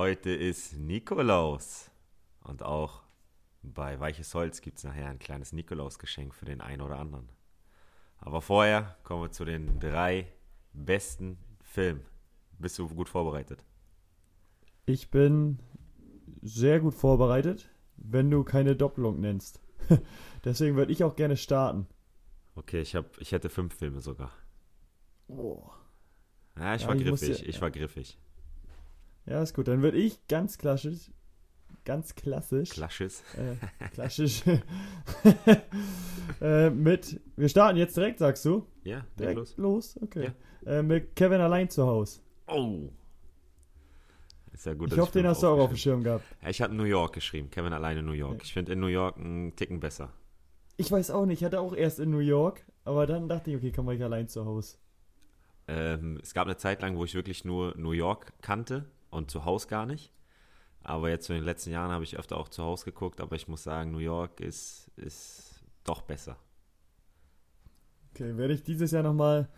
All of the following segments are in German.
Heute ist Nikolaus. Und auch bei Weiches Holz gibt es nachher ein kleines Nikolausgeschenk für den einen oder anderen. Aber vorher kommen wir zu den drei besten Filmen. Bist du gut vorbereitet? Ich bin sehr gut vorbereitet, wenn du keine Doppelung nennst. Deswegen würde ich auch gerne starten. Okay, ich, hab, ich hätte fünf Filme sogar. Oh. Ja, ich Ja, war ich griffig. ja- ich war griffig. Ja, ist gut. Dann würde ich ganz klassisch, ganz klassisch, Klasches. äh, klassisch äh, mit, wir starten jetzt direkt, sagst du? Ja, Direkt los. los, okay. Äh, mit Kevin allein zu Hause. Oh. Ist ja gut, ich hoffe, den fünf hast du auch auf dem Schirm gehabt. Ja, ich habe New York geschrieben. Kevin alleine New York. Ja. Ich finde in New York einen Ticken besser. Ich weiß auch nicht, ich hatte auch erst in New York, aber dann dachte ich, okay, komm mal ich allein zu Hause. Ähm, es gab eine Zeit lang, wo ich wirklich nur New York kannte und zu Hause gar nicht. Aber jetzt in den letzten Jahren habe ich öfter auch zu Hause geguckt, aber ich muss sagen, New York ist, ist doch besser. Okay, werde ich dieses Jahr nochmal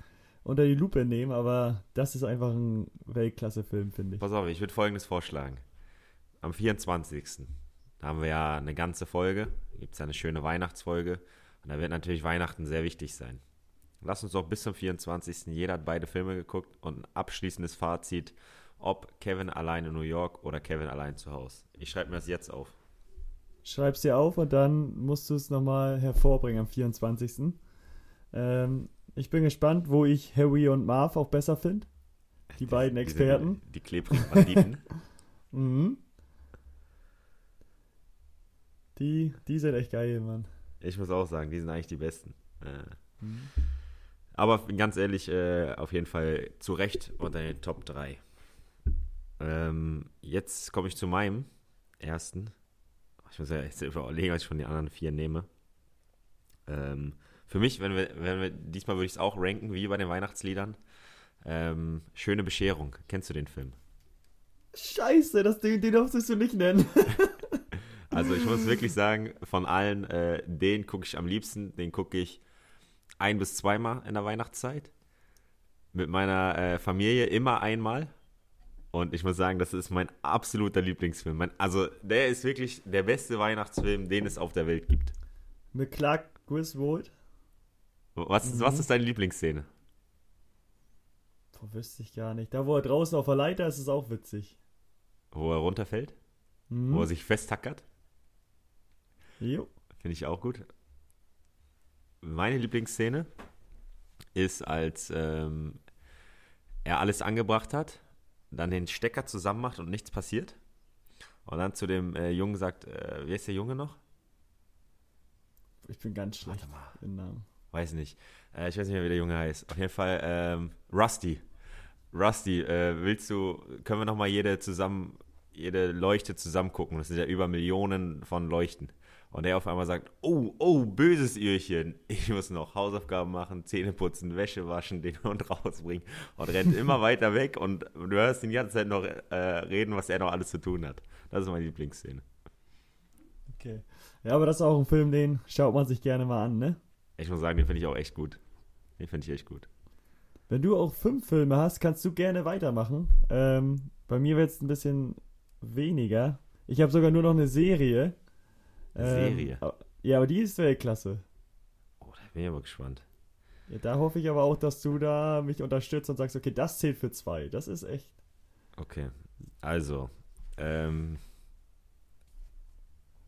unter die Lupe nehmen, aber das ist einfach ein Weltklasse-Film, finde ich. Pass auf, ich würde folgendes vorschlagen. Am 24. Da haben wir ja eine ganze Folge, gibt es ja eine schöne Weihnachtsfolge und da wird natürlich Weihnachten sehr wichtig sein. Lass uns doch bis zum 24. Jeder hat beide Filme geguckt und ein abschließendes Fazit, ob Kevin allein in New York oder Kevin allein zu Hause. Ich schreibe mir das jetzt auf. Schreib's dir auf und dann musst du es nochmal hervorbringen am 24. Ähm, ich bin gespannt, wo ich Harry und Marv auch besser finde. Die beiden Die Experten. Die klebrigen Banditen. Mhm. Die, die sind echt geil, Mann. ich muss auch sagen, die sind eigentlich die besten. Äh, Mhm. Aber ganz ehrlich, äh, auf jeden Fall zu Recht unter den Top 3. Ähm, jetzt komme ich zu meinem ersten. Ich muss ja jetzt überlegen, was ich von den anderen vier nehme. Ähm, für mich, wenn wir, wenn wir, diesmal würde ich es auch ranken, wie bei den Weihnachtsliedern. Ähm, Schöne Bescherung. Kennst du den Film? Scheiße, das Ding, den darfst du nicht nennen. Also ich muss wirklich sagen, von allen, äh, den gucke ich am liebsten. Den gucke ich ein bis zweimal in der Weihnachtszeit. Mit meiner äh, Familie immer einmal. Und ich muss sagen, das ist mein absoluter Lieblingsfilm. Mein, also der ist wirklich der beste Weihnachtsfilm, den es auf der Welt gibt. Mit Clark Griswold. Was, Mhm. was ist deine Lieblingsszene? Boah, wüsste ich gar nicht. Da, wo er draußen auf der Leiter ist, ist auch witzig. Wo er runterfällt? Mhm. Wo er sich festtackert? Jo. Finde ich auch gut. Meine Lieblingsszene ist, als ähm, er alles angebracht hat, dann den Stecker zusammen macht und nichts passiert. Und dann zu dem äh, Jungen sagt, äh, wie ist der Junge noch? Ich bin ganz schlecht Warte mal. im Namen. Weiß nicht. Äh, ich weiß nicht mehr, wie der Junge heißt. Auf jeden Fall ähm, Rusty. Rusty, äh, willst du, können wir nochmal jede zusammen, jede Leuchte zusammen gucken? Das sind ja über Millionen von Leuchten. Und er auf einmal sagt, oh, oh, böses Öhrchen. Ich muss noch Hausaufgaben machen, Zähne putzen, Wäsche waschen, den Hund rausbringen. Und rennt immer weiter weg und du hörst ihn die ganze Zeit noch äh, reden, was er noch alles zu tun hat. Das ist meine Lieblingsszene. Okay. Ja, aber das ist auch ein Film, den schaut man sich gerne mal an, ne? Ich muss sagen, den finde ich auch echt gut. Den finde ich echt gut. Wenn du auch fünf Filme hast, kannst du gerne weitermachen. Ähm, bei mir wird es ein bisschen weniger. Ich habe sogar nur noch eine Serie. Ähm, Serie? Ja, aber die ist Weltklasse. Oh, da bin ich aber gespannt. Ja, da hoffe ich aber auch, dass du da mich unterstützt und sagst, okay, das zählt für zwei. Das ist echt. Okay, also, ähm,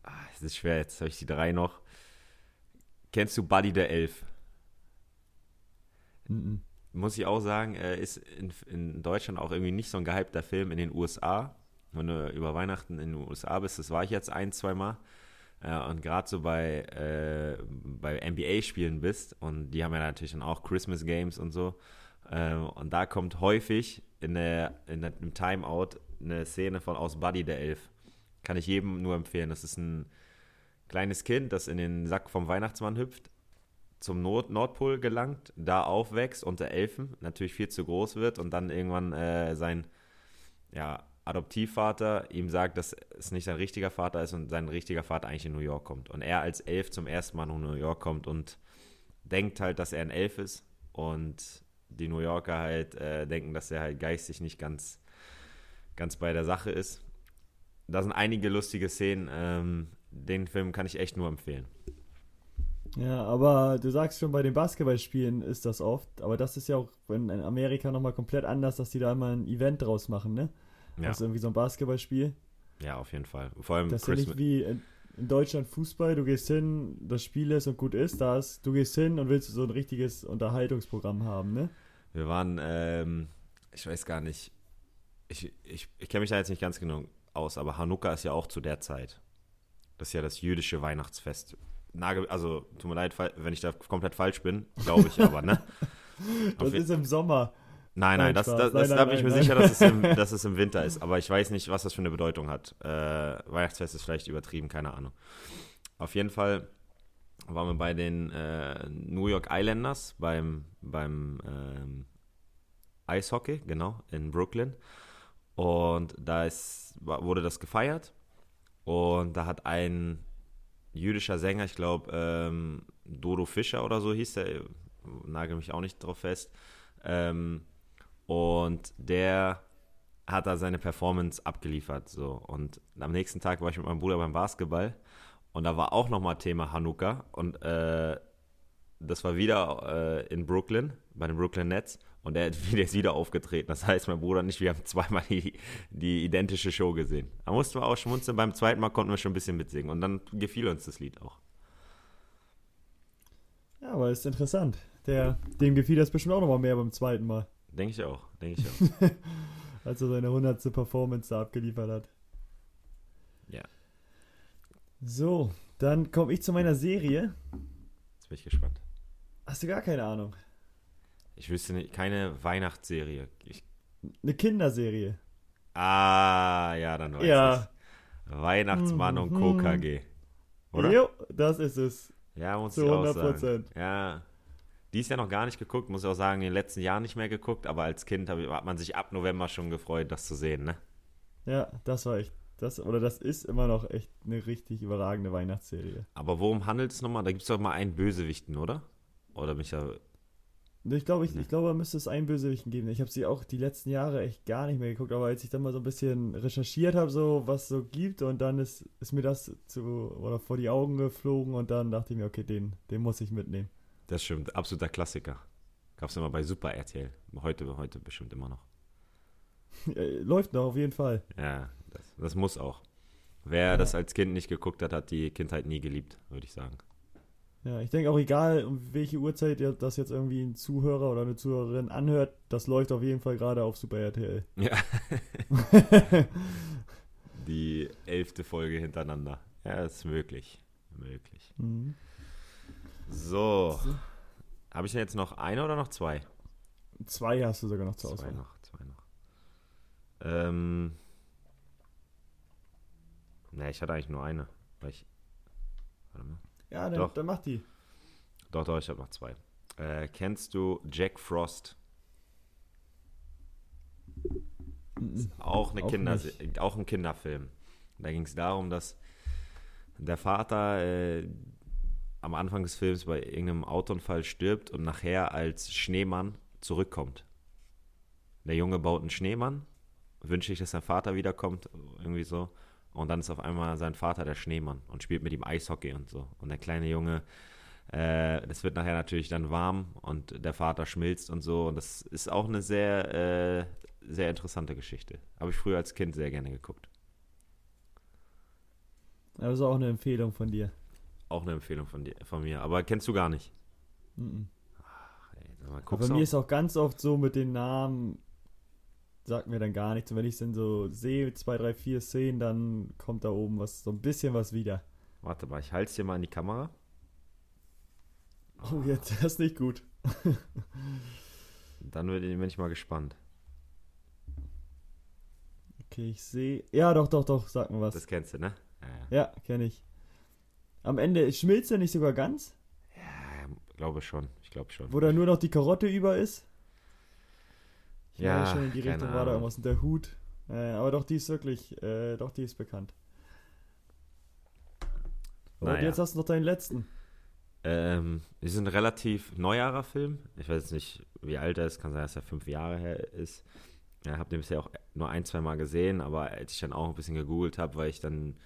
ah, es ist schwer, jetzt habe ich die drei noch. Kennst du Buddy der Elf? Mhm. Muss ich auch sagen, äh, ist in, in Deutschland auch irgendwie nicht so ein gehypter Film in den USA. Wenn du über Weihnachten in den USA bist, das war ich jetzt ein, zwei Mal. Äh, und gerade so bei, äh, bei NBA-Spielen bist, und die haben ja natürlich dann auch Christmas Games und so. Äh, und da kommt häufig in der, in im Timeout eine Szene von aus Buddy der Elf. Kann ich jedem nur empfehlen. Das ist ein kleines Kind, das in den Sack vom Weihnachtsmann hüpft, zum Nord Nordpol gelangt, da aufwächst unter Elfen, natürlich viel zu groß wird und dann irgendwann äh, sein ja, Adoptivvater ihm sagt, dass es nicht sein richtiger Vater ist und sein richtiger Vater eigentlich in New York kommt. Und er als Elf zum ersten Mal nach New York kommt und denkt halt, dass er ein Elf ist und die New Yorker halt äh, denken, dass er halt geistig nicht ganz, ganz bei der Sache ist. da sind einige lustige Szenen. Ähm, den Film kann ich echt nur empfehlen. Ja, aber du sagst schon, bei den Basketballspielen ist das oft, aber das ist ja auch in Amerika nochmal komplett anders, dass die da immer ein Event draus machen, ne? Ja. Das ist irgendwie so ein Basketballspiel. Ja, auf jeden Fall. Vor allem Das ist ja nicht wie in, in Deutschland Fußball, du gehst hin, das Spiel ist und gut ist, da ist, du gehst hin und willst so ein richtiges Unterhaltungsprogramm haben, ne? Wir waren, ähm, ich weiß gar nicht, ich, ich, ich kenne mich da jetzt nicht ganz genau aus, aber Hanukkah ist ja auch zu der Zeit. Das ist ja das jüdische Weihnachtsfest. Nagel, also, tut mir leid, wenn ich da komplett falsch bin, glaube ich aber, ne? Das ist im Sommer. Nein, Nein, das, das, Nein, das, nein, da bin ich mir nein, sicher, dass es, im, dass es im Winter ist. Aber ich weiß nicht, was das für eine Bedeutung hat. Äh, Weihnachtsfest ist vielleicht übertrieben, keine Ahnung. Auf jeden Fall waren wir bei den äh, New York Islanders beim, beim ähm, Eishockey, genau, in Brooklyn. Und da ist, wurde das gefeiert. Und da hat ein jüdischer Sänger, ich glaube, ähm, Dodo Fischer oder so hieß der, nagel mich auch nicht drauf fest. Ähm, und der hat da seine Performance abgeliefert. So. Und am nächsten Tag war ich mit meinem Bruder beim Basketball und da war auch nochmal Thema Hanukkah. Und äh, das war wieder äh, in Brooklyn, bei den Brooklyn Nets. Und der ist wieder aufgetreten. Das heißt, mein Bruder und ich, wir haben zweimal die, die identische Show gesehen. Da mussten wir auch schmunzeln. Beim zweiten Mal konnten wir schon ein bisschen mitsingen. Und dann gefiel uns das Lied auch. Ja, aber ist interessant. Der, dem gefiel das bestimmt auch nochmal mehr beim zweiten Mal, Denke ich auch. Denke ich auch. als er seine 100. Performance da abgeliefert hat. Ja. So, dann komme ich zu meiner Serie. Jetzt bin ich gespannt. Hast du gar keine Ahnung? Ich wüsste nicht, keine Weihnachtsserie. Ich, Eine Kinderserie. ah, ja, dann weiß Ja. ich. Weihnachtsmann und Mhm. Co. KG. Oder? Jo, das ist es. Ja, muss Zu ich auch 100%. sagen. Ja. Die ist ja noch gar nicht geguckt, muss ich auch sagen, in den letzten Jahren nicht mehr geguckt, aber als Kind hat man sich ab November schon gefreut, das zu sehen, ne? Ja, das war echt. Das, oder das ist immer noch echt eine richtig überragende Weihnachtsserie. Aber worum handelt es nochmal? Da gibt es doch mal einen Bösewichten, oder? Oder mich da. Ich glaube, ich, Nee. ich glaube, da müsste es einen Bösewichten geben. Ich habe sie auch die letzten Jahre echt gar nicht mehr geguckt, aber als ich dann mal so ein bisschen recherchiert habe, so was es so gibt, und dann ist, ist mir das zu oder vor die Augen geflogen und dann dachte ich mir, okay, den, den muss ich mitnehmen. Das stimmt, absoluter Klassiker. Gab es immer bei Super RTL. Heute, heute bestimmt immer noch. Läuft noch auf jeden Fall. Ja, das, das muss auch. Wer Ja. das als Kind nicht geguckt hat, hat die Kindheit nie geliebt, würde ich sagen. Ja, ich denke auch egal, um welche Uhrzeit ihr das jetzt irgendwie ein Zuhörer oder eine Zuhörerin anhört, das läuft auf jeden Fall gerade auf Super RTL. Ja. die elfte Folge hintereinander. Ja, ist möglich. Möglich. Mhm. So. Habe ich denn jetzt noch eine oder noch zwei? Zwei hast du sogar noch zur Zwei Auswahl. noch, zwei noch. Ähm. Ne, ich hatte eigentlich nur eine. Weil ich. Warte mal. Ja, dann, Doch. dann mach die. Doch, doch, ich habe noch zwei. Äh, kennst du Jack Frost? Auch, eine Auch Kinder, nicht. auch ein Kinderfilm. Da ging es darum, dass der Vater äh, am Anfang des Films bei irgendeinem Autounfall stirbt und nachher als Schneemann zurückkommt. Der Junge baut einen Schneemann, wünscht sich, dass sein Vater wiederkommt, irgendwie so. Und dann ist auf einmal sein Vater der Schneemann und spielt mit ihm Eishockey und so. Und der kleine Junge, äh, das wird nachher natürlich dann warm und der Vater schmilzt und so. Und das ist auch eine sehr, äh, sehr interessante Geschichte. Habe ich früher als Kind sehr gerne geguckt. Das ist auch eine Empfehlung von dir. Auch eine Empfehlung von, dir, von mir. Aber kennst du gar nicht. Mhm. Ey, Aber guckst bei mir ist auch ganz oft so mit den Namen, sagt mir dann gar nichts. Und wenn ich es dann so sehe, zwei, drei, vier Szenen, dann kommt da oben was, so ein bisschen was wieder. Warte mal, ich halte es dir mal in die Kamera. Oh, jetzt das ist nicht gut. Dann bin ich mal gespannt. Okay, ich sehe. Ja, doch, doch, doch, sag mir was. Das kennst du, ne? Ja, ja. ja, kenne ich. Am Ende schmilzt er nicht sogar ganz, ja glaube schon. Ich glaube schon. wo da nur noch die Karotte über ist. Ich Ja, meine, schon in die Richtung war da irgendwas. Und der Hut. Äh, aber doch, die ist wirklich, äh, doch, die ist bekannt. Und Naja. jetzt hast du noch deinen letzten. Ähm, ist ein relativ neuerer Film. Ich weiß jetzt nicht, wie alt er ist. Kann sein, dass er fünf Jahre her ist. Ja, habe den bisher auch nur ein, zwei Mal gesehen, aber als ich dann auch ein bisschen gegoogelt habe, weil ich dann,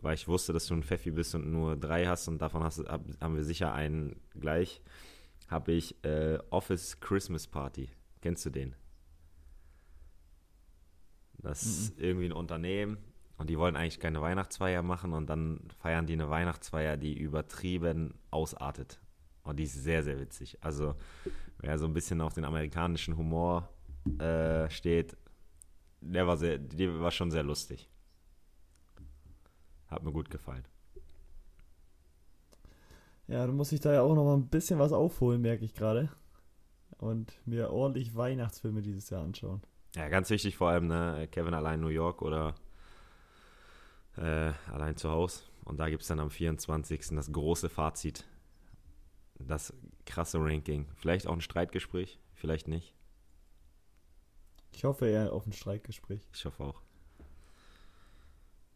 weil ich wusste, dass du ein Pfeffi bist und nur drei hast und davon hast, haben wir sicher einen gleich, habe ich äh, Office Christmas Party. Kennst du den? Das mhm. ist irgendwie ein Unternehmen und die wollen eigentlich keine Weihnachtsfeier machen und dann feiern die eine Weihnachtsfeier, die übertrieben ausartet. Und die ist sehr, sehr witzig. Also, wer so ein bisschen auf den amerikanischen Humor äh, steht, der war, sehr, der war schon sehr lustig. Hat mir gut gefallen. Ja, du musst dich da ja auch noch mal ein bisschen was aufholen, merke ich gerade. Und mir ordentlich Weihnachtsfilme dieses Jahr anschauen. Ja, ganz wichtig vor allem, ne? Kevin allein New York oder äh, allein zu Hause. Und da gibt es dann am 24. das große Fazit. Das krasse Ranking. Vielleicht auch ein Streitgespräch, vielleicht nicht. Ich hoffe eher auf ein Streitgespräch. Ich hoffe auch.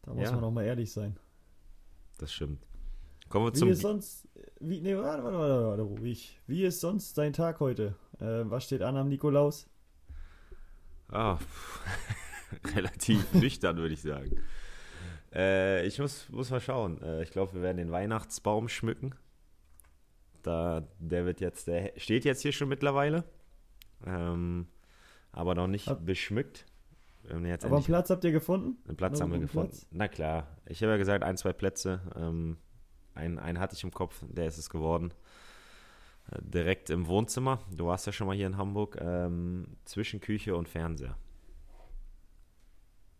Da muss ja. man auch mal ehrlich sein. Das stimmt. Kommen wir wie zum. Ist sonst, wie, nee, warte, warte, warte, warte, ruhig. Wie ist sonst dein Tag heute? Äh, was steht an am Nikolaus? Ah, relativ nüchtern, würde ich sagen. Äh, ich muss, muss mal schauen. Äh, ich glaube, wir werden den Weihnachtsbaum schmücken. Da, der wird jetzt, der steht jetzt hier schon mittlerweile. Ähm, aber noch nicht Hab, beschmückt. Aber einen Platz habt ihr gefunden? Einen Platz haben wir gefunden. Platz? Na klar. Ich habe ja gesagt, ein, zwei Plätze. Ähm, einen, einen hatte ich im Kopf, der ist es geworden. Äh, direkt im Wohnzimmer. Du warst ja schon mal hier in Hamburg. Ähm, zwischen Küche und Fernseher.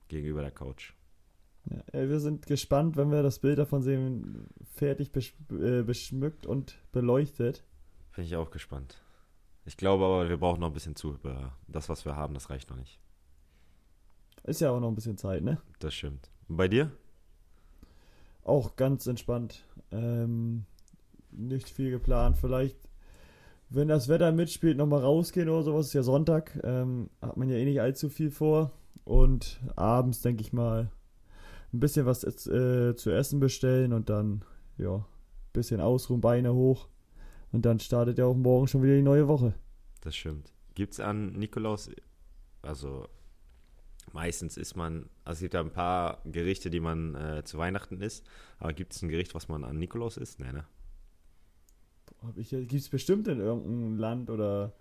Gegenüber der Couch. Ja, wir sind gespannt, wenn wir das Bild davon sehen, fertig besch äh, beschmückt und beleuchtet. Bin ich auch gespannt. Ich glaube aber, wir brauchen noch ein bisschen Zubehör. Das, was wir haben, das reicht noch nicht. Ist ja auch noch ein bisschen Zeit, ne? Das stimmt. Und bei dir? Auch ganz entspannt. Ähm, nicht viel geplant. Vielleicht, wenn das Wetter mitspielt, nochmal rausgehen oder sowas. Ist ja Sonntag. Ähm, hat man ja eh nicht allzu viel vor. Und abends, denke ich mal, ein bisschen was äh, zu essen bestellen und dann, ja, ein bisschen ausruhen, Beine hoch. Und dann startet ja auch morgen schon wieder die neue Woche. Das stimmt. Gibt es an Nikolaus, also meistens isst man, also es gibt ja ein paar Gerichte, die man äh, zu Weihnachten isst, aber gibt es ein Gericht, was man an Nikolaus isst? Nee, ne? Gibt es bestimmt in irgendeinem Land oder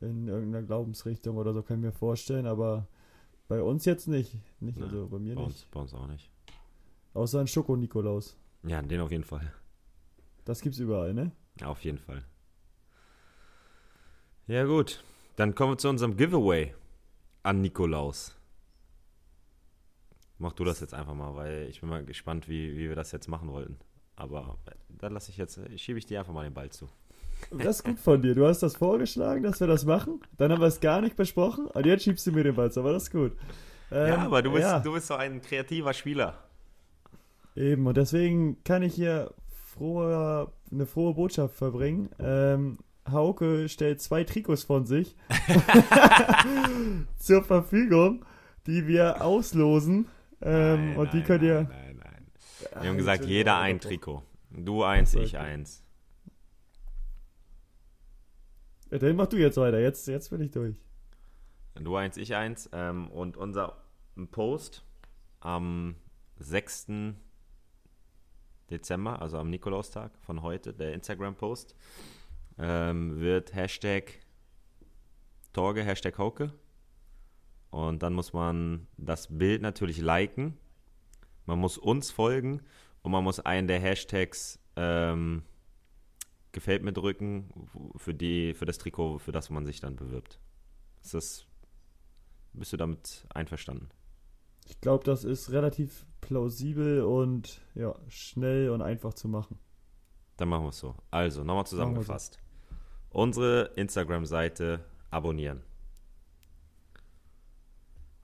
in irgendeiner Glaubensrichtung oder so, kann ich mir vorstellen, aber bei uns jetzt nicht. nicht nee, also bei mir bei nicht. Uns, bei uns auch nicht. Außer ein Schoko-Nikolaus. Ja, den auf jeden Fall. Das gibt's überall, ne? Auf jeden Fall. Ja, gut. Dann kommen wir zu unserem Giveaway an Nikolaus. Mach du das jetzt einfach mal, weil ich bin mal gespannt, wie, wie wir das jetzt machen wollten. Aber dann lasse ich jetzt, schiebe ich dir einfach mal den Ball zu. Das ist gut von dir. Du hast das vorgeschlagen, dass wir das machen. Dann haben wir es gar nicht besprochen. Und jetzt schiebst du mir den Ball zu. Aber das ist gut. Ähm, ja, aber du bist, ja. du bist so ein kreativer Spieler. Eben. Und deswegen kann ich hier frohe, eine frohe Botschaft verbringen. Ähm, Hauke stellt zwei Trikots von sich zur Verfügung, die wir auslosen. Ähm, nein, und die nein, könnt ihr. Nein, nein, nein. Wir haben gesagt, jeder ein Trikot. Du eins, ich eins. Ja, dann mach du jetzt weiter. Jetzt, jetzt bin ich durch. Du eins, ich eins. Ähm, und unser Post am 6. Dezember, also am Nikolaustag von heute, der Instagram-Post, ähm, wird Hashtag Torge, Hashtag Hauke. Und dann muss man das Bild natürlich liken. Man muss uns folgen und man muss einen der Hashtags ähm, gefällt mir drücken für die für das Trikot, für das man sich dann bewirbt. Ist das bist du damit einverstanden? Ich glaube, das ist relativ plausibel und ja, schnell und einfach zu machen. Dann machen wir es so. Also, nochmal zusammengefasst. Unsere Instagram-Seite abonnieren.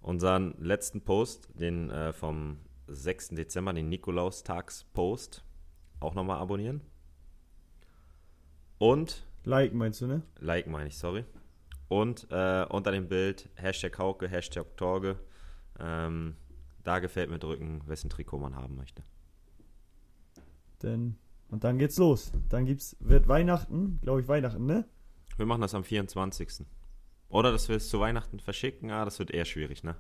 Unseren letzten Post, den äh, vom 6. Dezember, den Nikolaustags-Post, auch nochmal abonnieren. Und. Like meinst du, ne? Like meine ich, sorry. Und äh, unter dem Bild Hashtag Hauke, Hashtag Torge. Ähm, da gefällt mir drücken, wessen Trikot man haben möchte. Denn, und dann geht's los. Dann gibt's, wird Weihnachten, glaube ich, Weihnachten, ne? Wir machen das am 24. Oder dass wir es zu Weihnachten verschicken, ah, das wird eher schwierig, ne?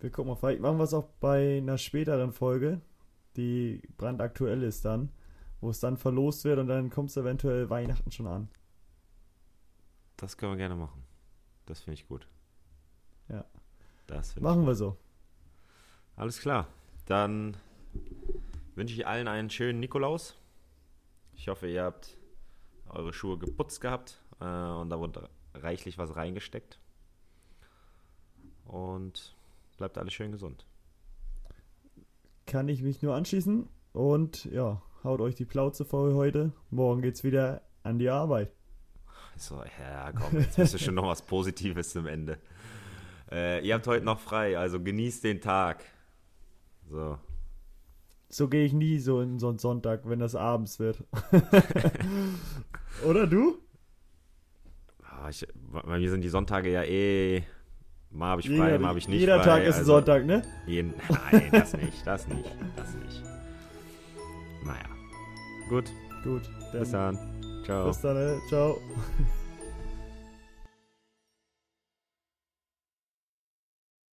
Wir gucken mal, vielleicht machen wir es auch bei einer späteren Folge, die brandaktuell ist dann, wo es dann verlost wird und dann kommt es eventuell Weihnachten schon an. Das können wir gerne machen. Das finde ich gut. Ja. Das Machen wir so. Alles klar. Dann wünsche ich allen einen schönen Nikolaus. Ich hoffe, ihr habt eure Schuhe geputzt gehabt äh, und da wurde reichlich was reingesteckt. Und bleibt alle schön gesund. Kann ich mich nur anschließen und ja, haut euch die Plauze voll heute. Morgen geht's wieder an die Arbeit. So, ja, komm, jetzt bist du schon noch was Positives zum Ende. Äh, ihr habt heute noch frei, also genießt den Tag. So. So gehe ich nie so in so einen Sonntag, wenn das abends wird. Oder du? Ah, ich, bei mir sind die Sonntage ja eh. Mal habe ich frei, Jeder- mal habe ich nicht Jeder frei. Tag ist ein also Sonntag, ne? Jeden, nein, das nicht, das nicht, das nicht. Naja. Gut, Gut, dann bis dann. Ciao. bis dann, äh, ciao.